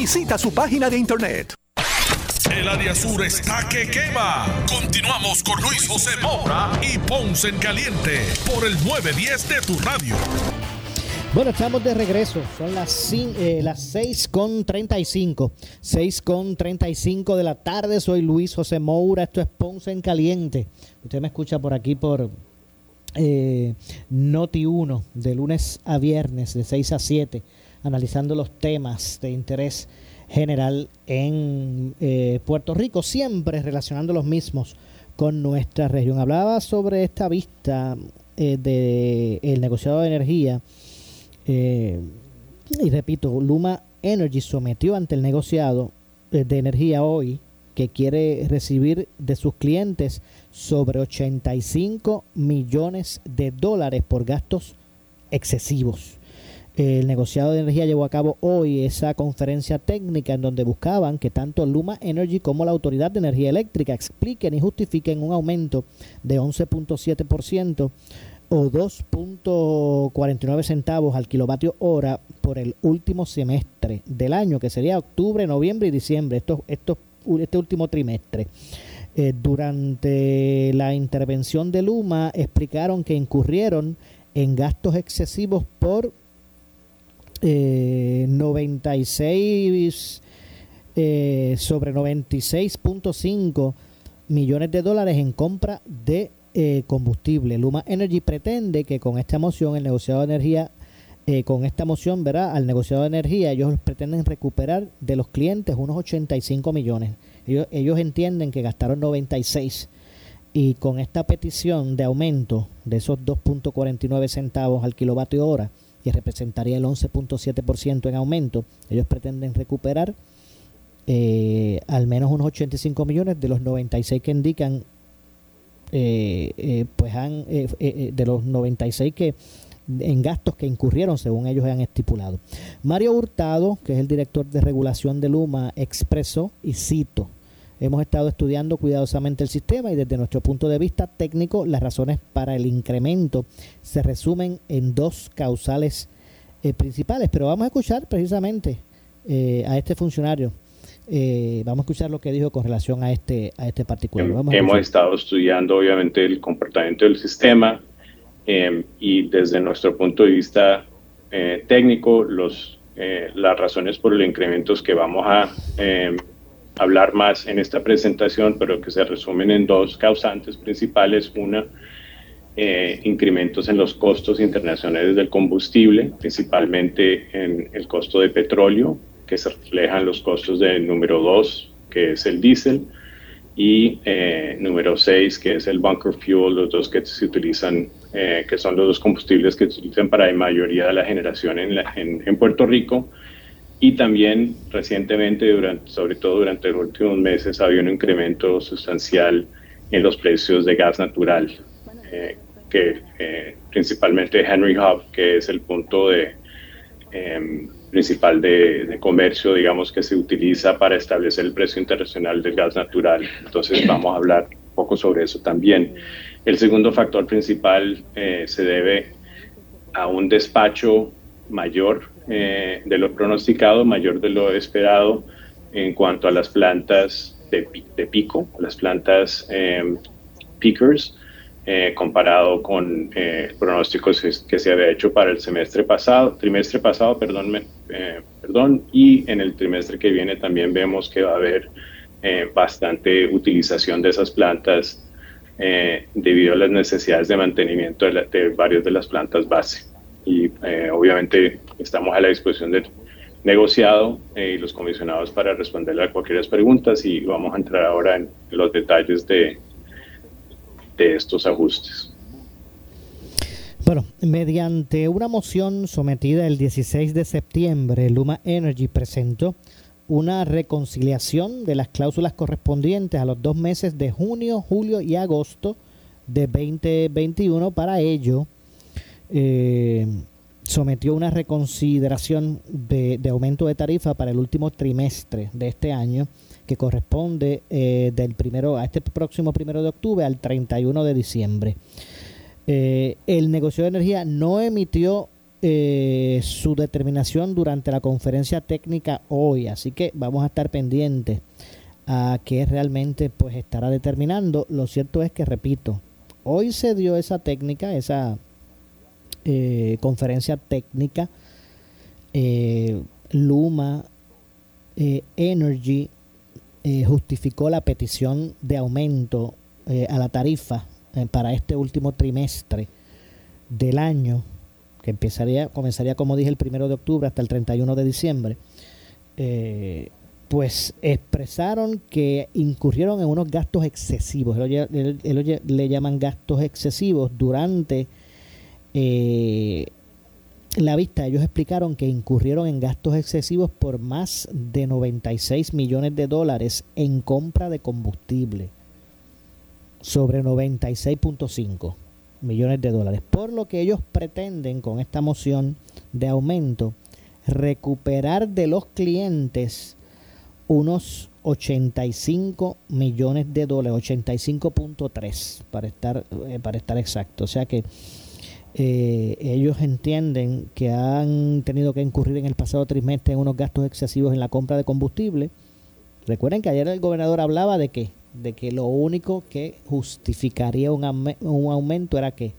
Visita su página de internet. El área sur está que quema. Continuamos con Luis José Moura y Ponce en Caliente por el 910 de tu radio. Bueno, estamos de regreso. Son las, eh, las 6 con 35. 6 con 35 de la tarde. Soy Luis José Moura. Esto es Ponce en Caliente. Usted me escucha por aquí por eh, Noti 1 de lunes a viernes de 6 a 7 analizando los temas de interés general en eh, Puerto Rico, siempre relacionando los mismos con nuestra región. Hablaba sobre esta vista eh, del negociado de energía eh, y repito, Luma Energy sometió ante el negociado eh, de energía hoy que quiere recibir de sus clientes sobre 85 millones de dólares por gastos excesivos. El negociado de energía llevó a cabo hoy esa conferencia técnica en donde buscaban que tanto Luma Energy como la Autoridad de Energía Eléctrica expliquen y justifiquen un aumento de 11.7% o 2.49 centavos al kilovatio hora por el último semestre del año, que sería octubre, noviembre y diciembre, estos, estos, este último trimestre. Eh, durante la intervención de Luma explicaron que incurrieron en gastos excesivos por eh, 96 eh, sobre 96.5 millones de dólares en compra de eh, combustible. Luma Energy pretende que con esta moción el negociado de energía eh, con esta moción, ¿verdad? Al negociado de energía, ellos pretenden recuperar de los clientes unos 85 millones. Ellos, ellos entienden que gastaron 96 y con esta petición de aumento de esos 2.49 centavos al kilovatio hora, que representaría el 11.7% en aumento, ellos pretenden recuperar eh, al menos unos 85 millones de los 96 que indican, eh, eh, pues han, de los 96 que en gastos que incurrieron según ellos han estipulado. Mario Hurtado, que es el director de regulación de Luma, expresó, y cito, hemos estado estudiando cuidadosamente el sistema y desde nuestro punto de vista técnico las razones para el incremento se resumen en dos causales eh, principales, pero vamos a escuchar precisamente eh, a este funcionario. Eh, vamos a escuchar lo que dijo con relación a este a este particular. Vamos a Hemos escuchar. estado estudiando obviamente el comportamiento del sistema eh, y desde nuestro punto de vista eh, técnico los, eh, las razones por los incrementos que vamos a eh, hablar más en esta presentación, pero que se resumen en dos causantes principales. Una, eh, incrementos en los costos internacionales del combustible, principalmente en el costo de petróleo, que se reflejan los costos del número dos, que es el diésel, y eh, número 6, que es el bunker fuel, los dos que se utilizan, eh, que son los dos combustibles que se utilizan para la mayoría de la generación en, la- en, en Puerto Rico. Y también recientemente, durante, sobre todo durante los últimos meses, ha habido un incremento sustancial en los precios de gas natural, eh, que eh, principalmente Henry Hub, que es el punto de, em, principal de, de comercio, digamos, que se utiliza para establecer el precio internacional del gas natural. Entonces vamos a hablar un poco sobre eso también. El segundo factor principal eh, se debe a un despacho mayor eh, de lo pronosticado, mayor de lo esperado en cuanto a las plantas de, pi- de pico, las plantas em, eh, comparado con eh, el pronóstico que se había hecho para el semestre pasado, trimestre pasado, perdón, eh, perdón, y en el trimestre que viene también vemos que va a haber eh, bastante utilización de esas plantas eh, debido a las necesidades de mantenimiento de, la- de varias de las plantas base. Y eh, obviamente estamos a la disposición del negociado eh, y los comisionados para responderle a cualquier preguntas y vamos a entrar ahora en los detalles de, de estos ajustes. Bueno, mediante una moción sometida el 16 de septiembre, Luma Energy presentó una reconciliación de las cláusulas correspondientes a los dos meses de junio, julio y agosto de 2021. Para ello, eh, sometió una reconsideración de, aumento de tarifa para el último trimestre de este año, que corresponde eh, del primero a este próximo primero de octubre al 31 de diciembre. Eh, el negocio de energía no emitió eh, su determinación durante la conferencia técnica hoy, así que vamos a estar pendientes a qué realmente pues estará determinando. Lo cierto es que, repito, hoy se dio esa técnica, esa eh, conferencia técnica, eh, Luma eh, Energy justificó la petición de aumento a la tarifa para este último trimestre del año, que empezaría, comenzaría, como dije, el primero de octubre hasta el 31 de diciembre. pues expresaron que incurrieron en unos gastos excesivos, le llaman gastos excesivos durante eh, la vista, ellos explicaron que incurrieron en gastos excesivos por más de 96 millones de dólares en compra de combustible, sobre 96.5 millones de dólares, por lo que ellos pretenden con esta moción de aumento recuperar de los clientes unos 85 millones de dólares, 85.3 para estar eh, para estar exacto, o sea que eh, ellos entienden que han tenido que incurrir en el pasado trimestre en unos gastos excesivos en la compra de combustible. Recuerden que ayer el gobernador hablaba de que, de que lo único que justificaría un, aumento era que,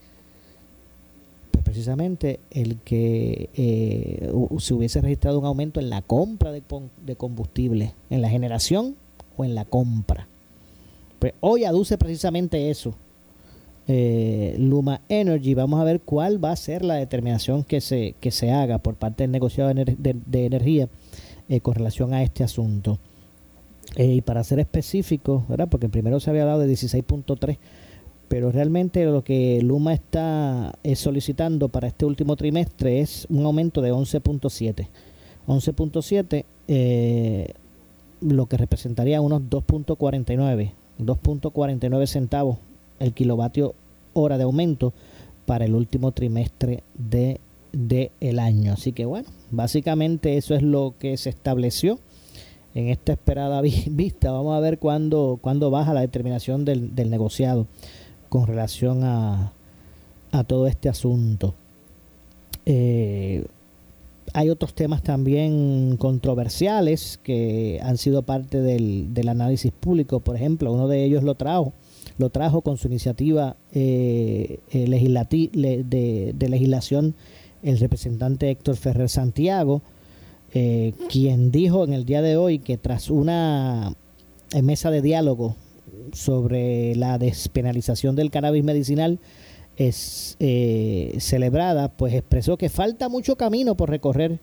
pues precisamente el que eh, se hubiese registrado un aumento en la compra de, combustible, en la generación o en la compra. Pues hoy aduce precisamente eso eh, Luma Energy. Vamos a ver cuál va a ser la determinación que se, que se haga por parte del negociado de, energía eh, con relación a este asunto. Eh, y para ser específico, ¿verdad? porque primero se había hablado de 16.3, pero realmente lo que Luma está solicitando para este último trimestre es un aumento de 11.7. 11.7, lo que representaría unos 2.49, 2.49 centavos el kilovatio hora de aumento para el último trimestre de, el año. Así que bueno, básicamente eso es lo que se estableció en esta esperada vista. Vamos a ver cuándo, cuándo baja la determinación del, del negociado con relación a, a todo este asunto. Eh, hay otros temas también controversiales que han sido parte del, del análisis público. Por ejemplo, uno de ellos lo trajo lo trajo con su iniciativa eh, eh de, legislación el representante Héctor Ferrer Santiago, eh, quien dijo en el día de hoy que tras una mesa de diálogo sobre la despenalización del cannabis medicinal es celebrada, pues expresó que falta mucho camino por recorrer,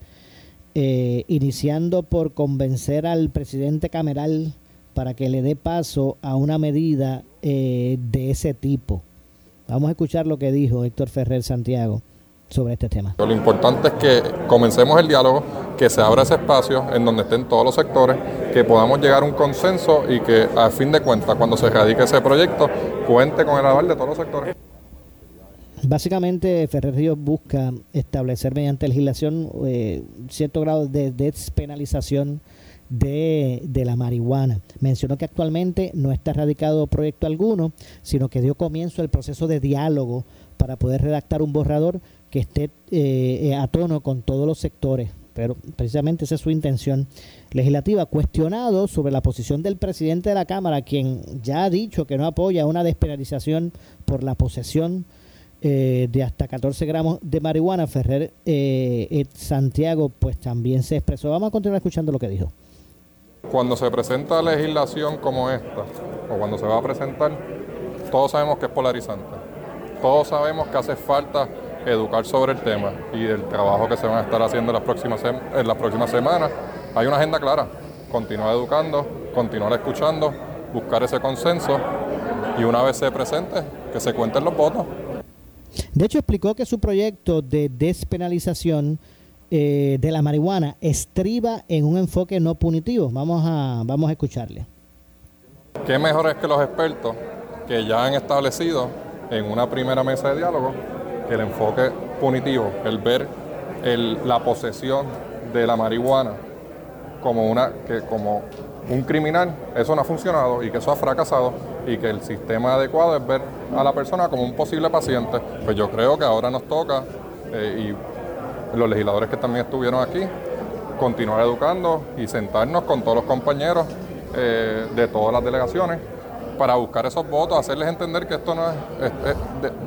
iniciando por convencer al presidente cameral para que le dé paso a una medida eh, de ese tipo. Vamos a escuchar lo que dijo Héctor Ferrer Santiago sobre este tema. Lo importante es que comencemos el diálogo, que se abra ese espacio en donde estén todos los sectores, que podamos llegar a un consenso y que a fin de cuentas, cuando se radique ese proyecto, cuente con el aval de todos los sectores. Básicamente, Ferrer Ríos busca establecer mediante legislación eh, cierto grado de despenalización de, de, la marihuana. Mencionó que actualmente no está radicado proyecto alguno, sino que dio comienzo el proceso de diálogo para poder redactar un borrador que esté eh, eh, a tono con todos los sectores. Pero precisamente esa es su intención legislativa. Cuestionado sobre la posición del presidente de la Cámara, quien ya ha dicho que no apoya una despenalización por la posesión eh, de hasta 14 gramos de marihuana, Ferrer Santiago pues también se expresó. Vamos a continuar escuchando lo que dijo. Cuando se presenta legislación como esta, o cuando se va a presentar, todos sabemos que es polarizante. Todos sabemos que hace falta educar sobre el tema y el trabajo que se van a estar haciendo en las próximas, en las próximas semanas. Hay una agenda clara, continuar educando, continuar escuchando, buscar ese consenso y una vez se presente, que se cuenten los votos. De hecho, explicó que su proyecto de despenalización eh, de la marihuana estriba en un enfoque no punitivo. Vamos a, vamos a escucharle. ¿Qué mejor es que los expertos que ya han establecido en una primera mesa de diálogo que el enfoque punitivo, el ver la posesión de la marihuana como, una, que, como un criminal, eso no ha funcionado y que eso ha fracasado y que el sistema adecuado es ver a la persona como un posible paciente. Pues yo creo que ahora nos toca, eh, y los legisladores que también estuvieron aquí, continuar educando y sentarnos con todos los compañeros eh, de todas las delegaciones para buscar esos votos, hacerles entender que esto no es,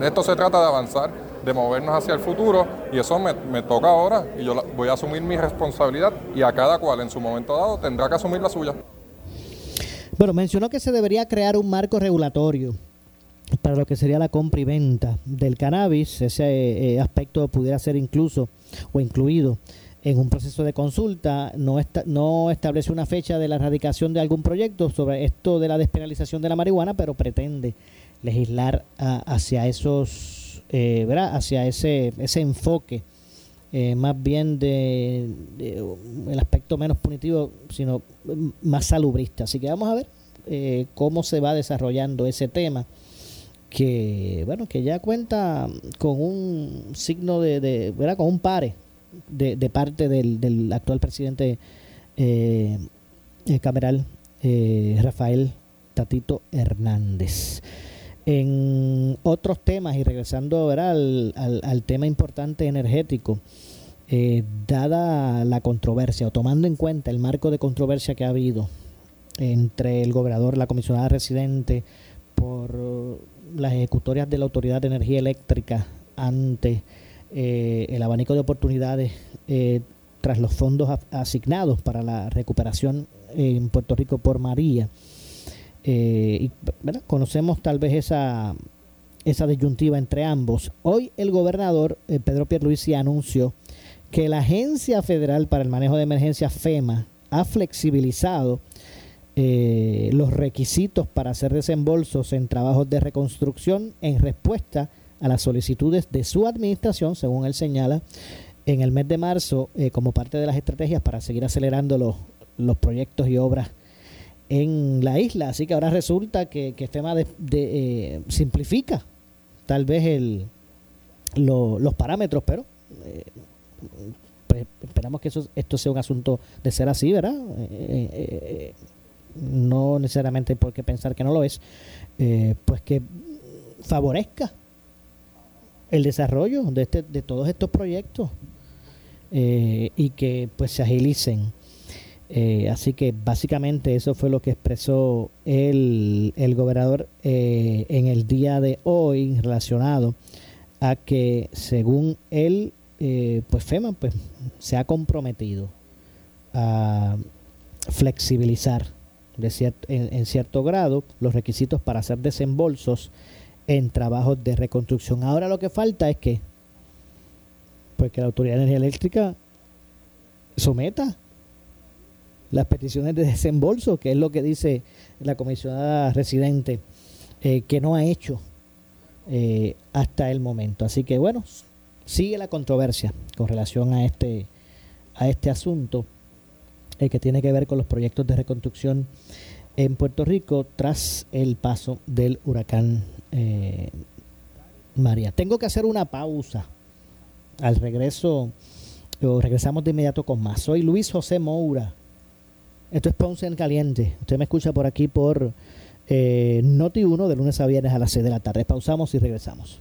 de, esto se trata de avanzar, de movernos hacia el futuro y eso me, toca ahora y yo voy a asumir mi responsabilidad y a cada cual en su momento dado tendrá que asumir la suya. Bueno, mencionó que se debería crear un marco regulatorio para lo que sería la compra y venta del cannabis. Ese eh, aspecto pudiera ser incluso o incluido en un proceso de consulta. No, no establece una fecha de la erradicación de algún proyecto sobre esto de la despenalización de la marihuana, pero pretende legislar hacia esos, eh, hacia ese, ese enfoque. Eh, más bien de, el aspecto menos punitivo, sino más salubrista. Así que vamos a ver eh, cómo se va desarrollando ese tema que bueno que ya cuenta con un signo de, de ¿verdad? con un pare de, de parte del, del, actual presidente eh, cameral Rafael Tatito Hernández en otros temas y regresando Al, al, tema importante energético, eh, dada la controversia o tomando en cuenta el marco de controversia que ha habido entre el gobernador, la comisionada residente, por las ejecutorias de la Autoridad de Energía Eléctrica ante eh, el abanico de oportunidades eh, tras los fondos asignados para la recuperación en Puerto Rico por María eh, y, conocemos tal vez esa, esa disyuntiva entre ambos. Hoy el gobernador Pedro Pierluisi anunció que la Agencia Federal para el Manejo de Emergencias FEMA ha flexibilizado eh, los requisitos para hacer desembolsos en trabajos de reconstrucción en respuesta a las solicitudes de su administración, según él señala, en el mes de marzo como parte de las estrategias para seguir acelerando los, los proyectos y obras en la isla. Así que ahora resulta que, que FEMA de, eh, simplifica tal vez el, los parámetros, pero eh, pues esperamos que eso, esto sea un asunto de ser así, ¿verdad? Eh, no necesariamente porque pensar que no lo es, pues que favorezca el desarrollo de, este, de todos estos proyectos y que pues se agilicen. Eh, así que básicamente eso fue lo que expresó el, el gobernador eh, en el día de hoy relacionado a que según él, eh, pues FEMA pues, se ha comprometido a flexibilizar de en, cierto grado los requisitos para hacer desembolsos en trabajos de reconstrucción. Ahora lo que falta es que, pues que la Autoridad de Energía Eléctrica someta las peticiones de desembolso, que es lo que dice la comisionada residente, eh, que no ha hecho eh, hasta el momento. Así que bueno, sigue la controversia con relación a este, a este asunto eh, que tiene que ver con los proyectos de reconstrucción en Puerto Rico tras el paso del huracán María. Tengo que hacer una pausa. Al regreso, o regresamos de inmediato con más. Soy Luis José Moura esto es Ponce en Caliente. Usted me escucha por aquí por eh, Noti 1 de lunes a viernes a las 6 de la tarde. Pausamos y regresamos.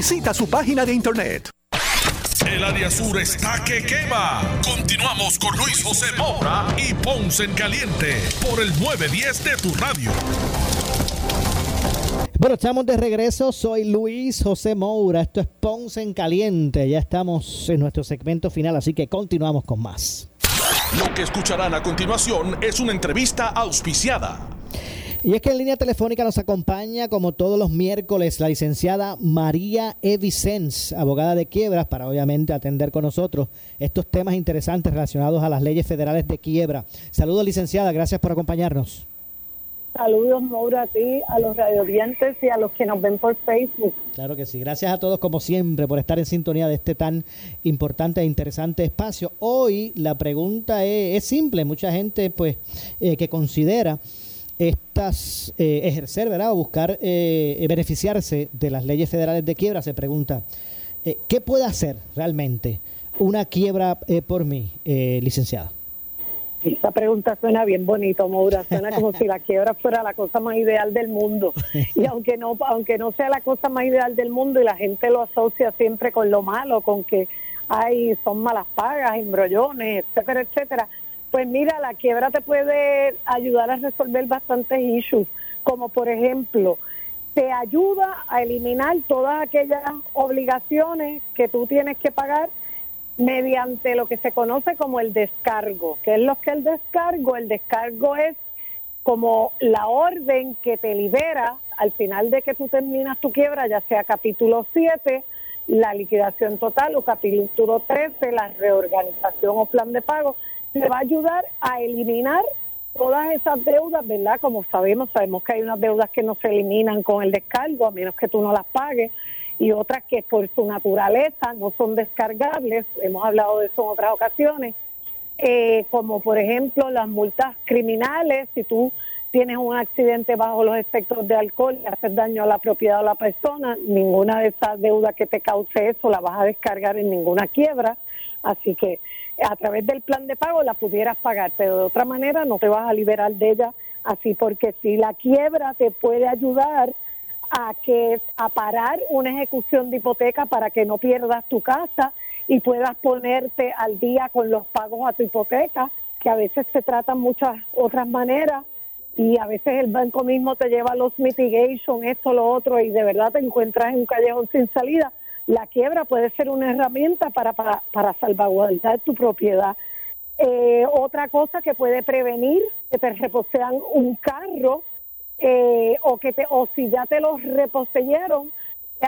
Visita su página de internet. El área sur está que quema. Continuamos con Luis José Moura y Ponce en Caliente por el 910 de tu radio. Bueno, estamos de regreso. Soy Luis José Moura. Esto es Ponce en Caliente. Ya estamos en nuestro segmento final, así que continuamos con más. Lo que escucharán a continuación es una entrevista auspiciada. Y es que en línea telefónica nos acompaña, como todos los miércoles, la licenciada María E. Vicens, abogada de quiebras, para obviamente atender con nosotros estos temas interesantes relacionados a las leyes federales de quiebra. Saludos, licenciada, gracias por acompañarnos. Saludos, Maura, a ti, a los radiovientes y a los que nos ven por Facebook. Claro que sí. Gracias a todos, como siempre, por estar en sintonía de este tan importante e interesante espacio. Hoy la pregunta es, es simple. Mucha gente, pues, eh, que considera estas eh, ejercer, ¿verdad? O buscar eh, beneficiarse de las leyes federales de quiebra, se pregunta, eh, ¿qué puede hacer realmente una quiebra eh, por mí, eh, licenciada? Esta pregunta suena bien bonito, Maura. Suena como si la quiebra fuera la cosa más ideal del mundo. Y aunque no, aunque no sea la cosa más ideal del mundo y la gente lo asocia siempre con lo malo, con que hay son malas pagas, embrollones, etcétera, etcétera. Pues mira, la quiebra te puede ayudar a resolver bastantes issues, como por ejemplo, te ayuda a eliminar todas aquellas obligaciones que tú tienes que pagar mediante lo que se conoce como el descargo. ¿Qué es lo que es el descargo? El descargo es como la orden que te libera al final de que tú terminas tu quiebra, ya sea capítulo 7, la liquidación total o capítulo 13, la reorganización o plan de pago, te va a ayudar a eliminar todas esas deudas, ¿verdad? Como sabemos, sabemos que hay unas deudas que no se eliminan con el descargo, a menos que tú no las pagues, y otras que por su naturaleza no son descargables, hemos hablado de eso en otras ocasiones, eh, como por ejemplo las multas criminales, si tú tienes un accidente bajo los efectos de alcohol y haces daño a la propiedad de la persona, ninguna de esas deudas que te cause eso la vas a descargar en ninguna quiebra, así que a través del plan de pago la pudieras pagar, pero de otra manera no te vas a liberar de ella así porque si la quiebra te puede ayudar a que a parar una ejecución de hipoteca para que no pierdas tu casa y puedas ponerte al día con los pagos a tu hipoteca, que a veces se tratan muchas otras maneras y a veces el banco mismo te lleva los mitigation, esto, lo otro, y de verdad te encuentras en un callejón sin salida. La quiebra puede ser una herramienta para, para, para salvaguardar tu propiedad. Eh, otra cosa que puede prevenir que te reposean un carro eh, o que te o si ya te lo reposeyeron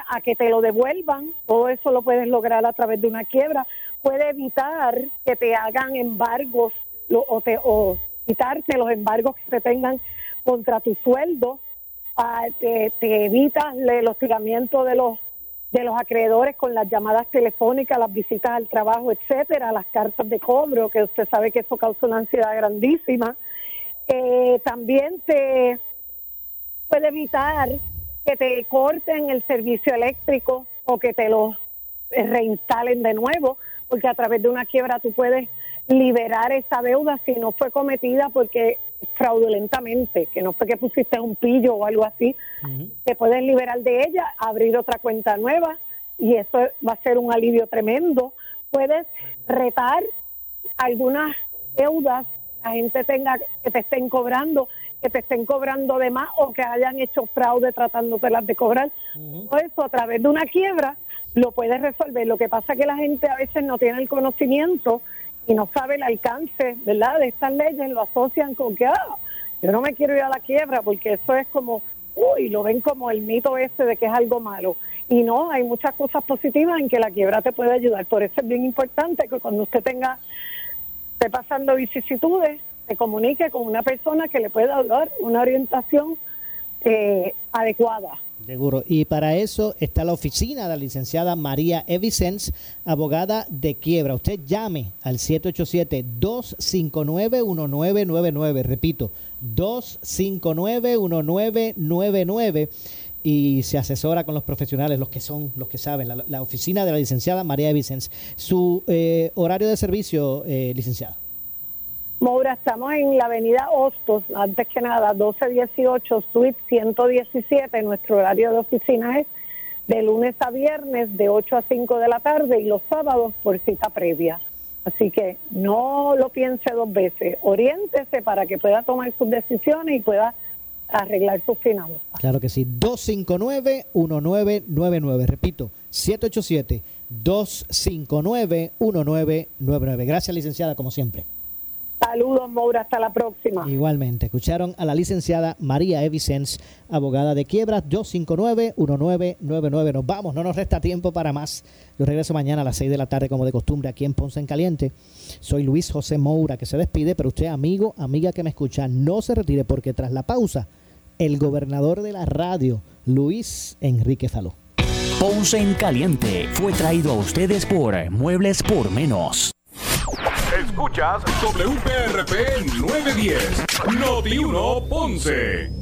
a que te lo devuelvan. Todo eso lo puedes lograr a través de una quiebra. Puede evitar que te hagan embargos lo- o te o quitarte los embargos que te tengan contra tu sueldo. Ah, te, te evitas el hostigamiento de los de los acreedores con las llamadas telefónicas, las visitas al trabajo, etcétera, las cartas de cobro, que usted sabe que eso causa una ansiedad grandísima. Eh, también te puede evitar que te corten el servicio eléctrico o que te lo eh, reinstalen de nuevo, porque a través de una quiebra tú puedes liberar esa deuda si no fue cometida porque fraudulentamente, que no fue que pusiste un pillo o algo así, te puedes liberar de ella, abrir otra cuenta nueva y eso va a ser un alivio tremendo. Puedes retar algunas deudas que la gente tenga que te estén cobrando, que te estén cobrando de más o que hayan hecho fraude tratándotelas de cobrar. Todo eso a través de una quiebra lo puedes resolver. Lo que pasa es que la gente a veces no tiene el conocimiento y no sabe el alcance, ¿verdad? De estas leyes lo asocian con que, ah, yo no me quiero ir a la quiebra porque eso es como, uy, lo ven como el mito ese de que es algo malo. Y no, hay muchas cosas positivas en que la quiebra te puede ayudar. Por eso es bien importante que cuando usted tenga, esté pasando vicisitudes, se comunique con una persona que le pueda dar una orientación eh, adecuada. Seguro. Y para eso está la oficina de la licenciada María Evicens, abogada de quiebra. Usted llame al 787-259-1999. Repito, 259-1999 y se asesora con los profesionales, los que son, los que saben, la, oficina de la licenciada María Evicens. Su eh, horario de servicio, eh, licenciada. Moura, estamos en la avenida Hostos, antes que nada, 1218, suite 117. Nuestro horario de oficina es de lunes a viernes, de 8 a 5 de la tarde y los sábados por cita previa. Así que no lo piense dos veces, oriéntese para que pueda tomar sus decisiones y pueda arreglar sus finanzas. Claro que sí. 259-1999. Repito, 787-259-1999. Gracias, licenciada, como siempre. Saludos, Moura. Hasta la próxima. Igualmente, escucharon a la licenciada María Evicens, abogada de quiebras, 259-1999. Nos vamos, no nos resta tiempo para más. Yo regreso mañana a las 6 de la tarde, como de costumbre, aquí en Ponce en Caliente. Soy Luis José Moura, que se despide, pero usted, amigo, amiga que me escucha, no se retire porque tras la pausa, el gobernador de la radio, Luis Enrique Faló. Ponce en Caliente fue traído a ustedes por Muebles por Menos. Escuchas WPRP 910, Noti 1 Ponce.